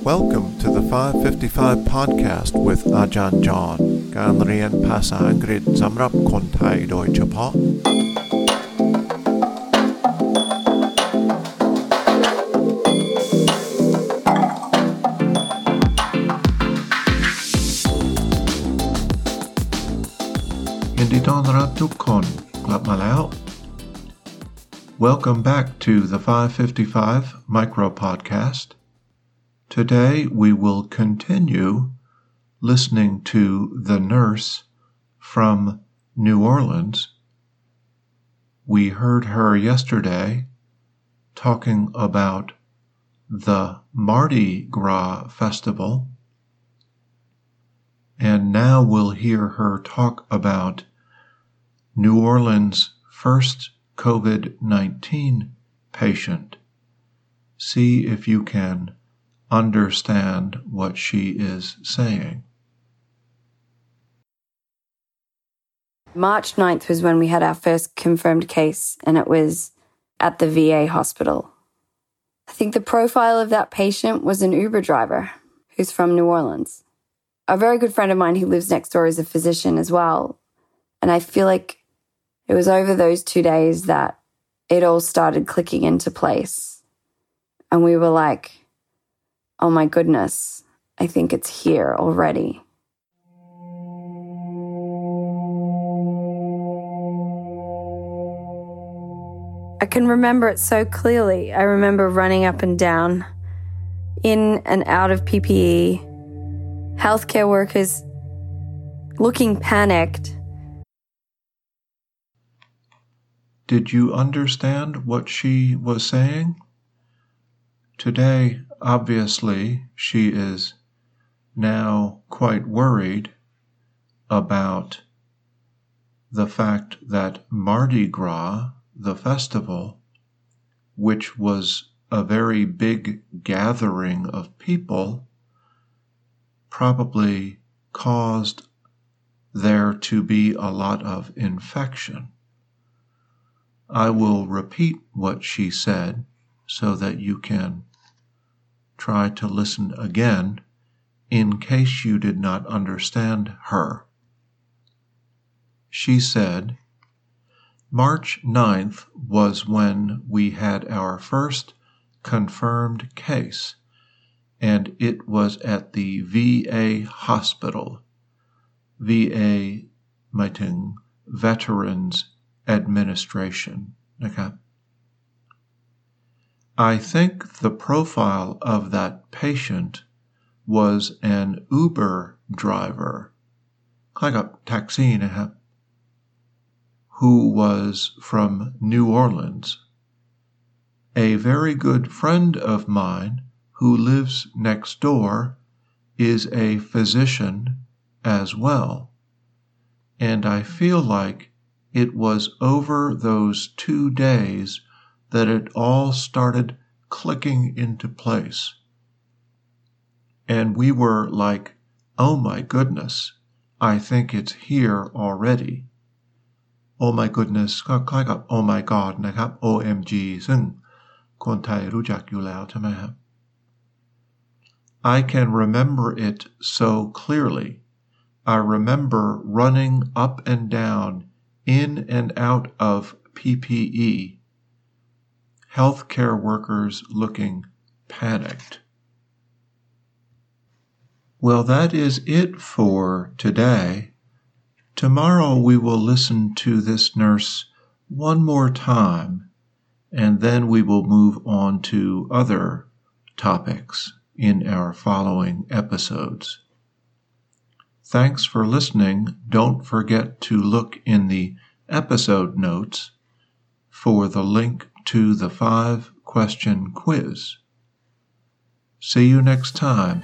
Welcome to the 555 podcast with Ajahn John การเรียนภาษาอังกฤษสำหรับคนไทยโดยเฉพาะ ยินดีต้อนรับทุกคนกลับมาแล้ว Welcome back to the 555 Micro Podcast. Today we will continue listening to the nurse from New Orleans. We heard her yesterday talking about the Mardi Gras festival, and now we'll hear her talk about New Orleans' first COVID 19 patient. See if you can understand what she is saying. March 9th was when we had our first confirmed case, and it was at the VA hospital. I think the profile of that patient was an Uber driver who's from New Orleans. A very good friend of mine who lives next door is a physician as well. And I feel like it was over those two days that it all started clicking into place. And we were like, oh my goodness, I think it's here already. I can remember it so clearly. I remember running up and down, in and out of PPE, healthcare workers looking panicked. Did you understand what she was saying? Today, obviously, she is now quite worried about the fact that Mardi Gras, the festival, which was a very big gathering of people, probably caused there to be a lot of infection. I will repeat what she said so that you can try to listen again in case you did not understand her. She said, March 9th was when we had our first confirmed case, and it was at the VA hospital, VA Meeting Veterans Administration. Okay. I think the profile of that patient was an Uber driver. 他個 Who was from New Orleans. A very good friend of mine who lives next door is a physician as well, and I feel like it was over those two days that it all started clicking into place. And we were like, oh my goodness, I think it's here already. Oh my goodness ก็คล้ายกับ oh my god นะครับ OMG ซึ่งคนไทยรู้จักอยู่แล้วใช่ไหมครับ I can remember it so clearly. I remember running up and down, in and out of PPE, healthcare workers looking panicked. Well, that is it for today. Tomorrow we will listen to this nurse one more time, and then we will move on to other topics in our following episodes. Thanks for listening. Don't forget to look in the episode notes for the link to the five question quiz. See you next time.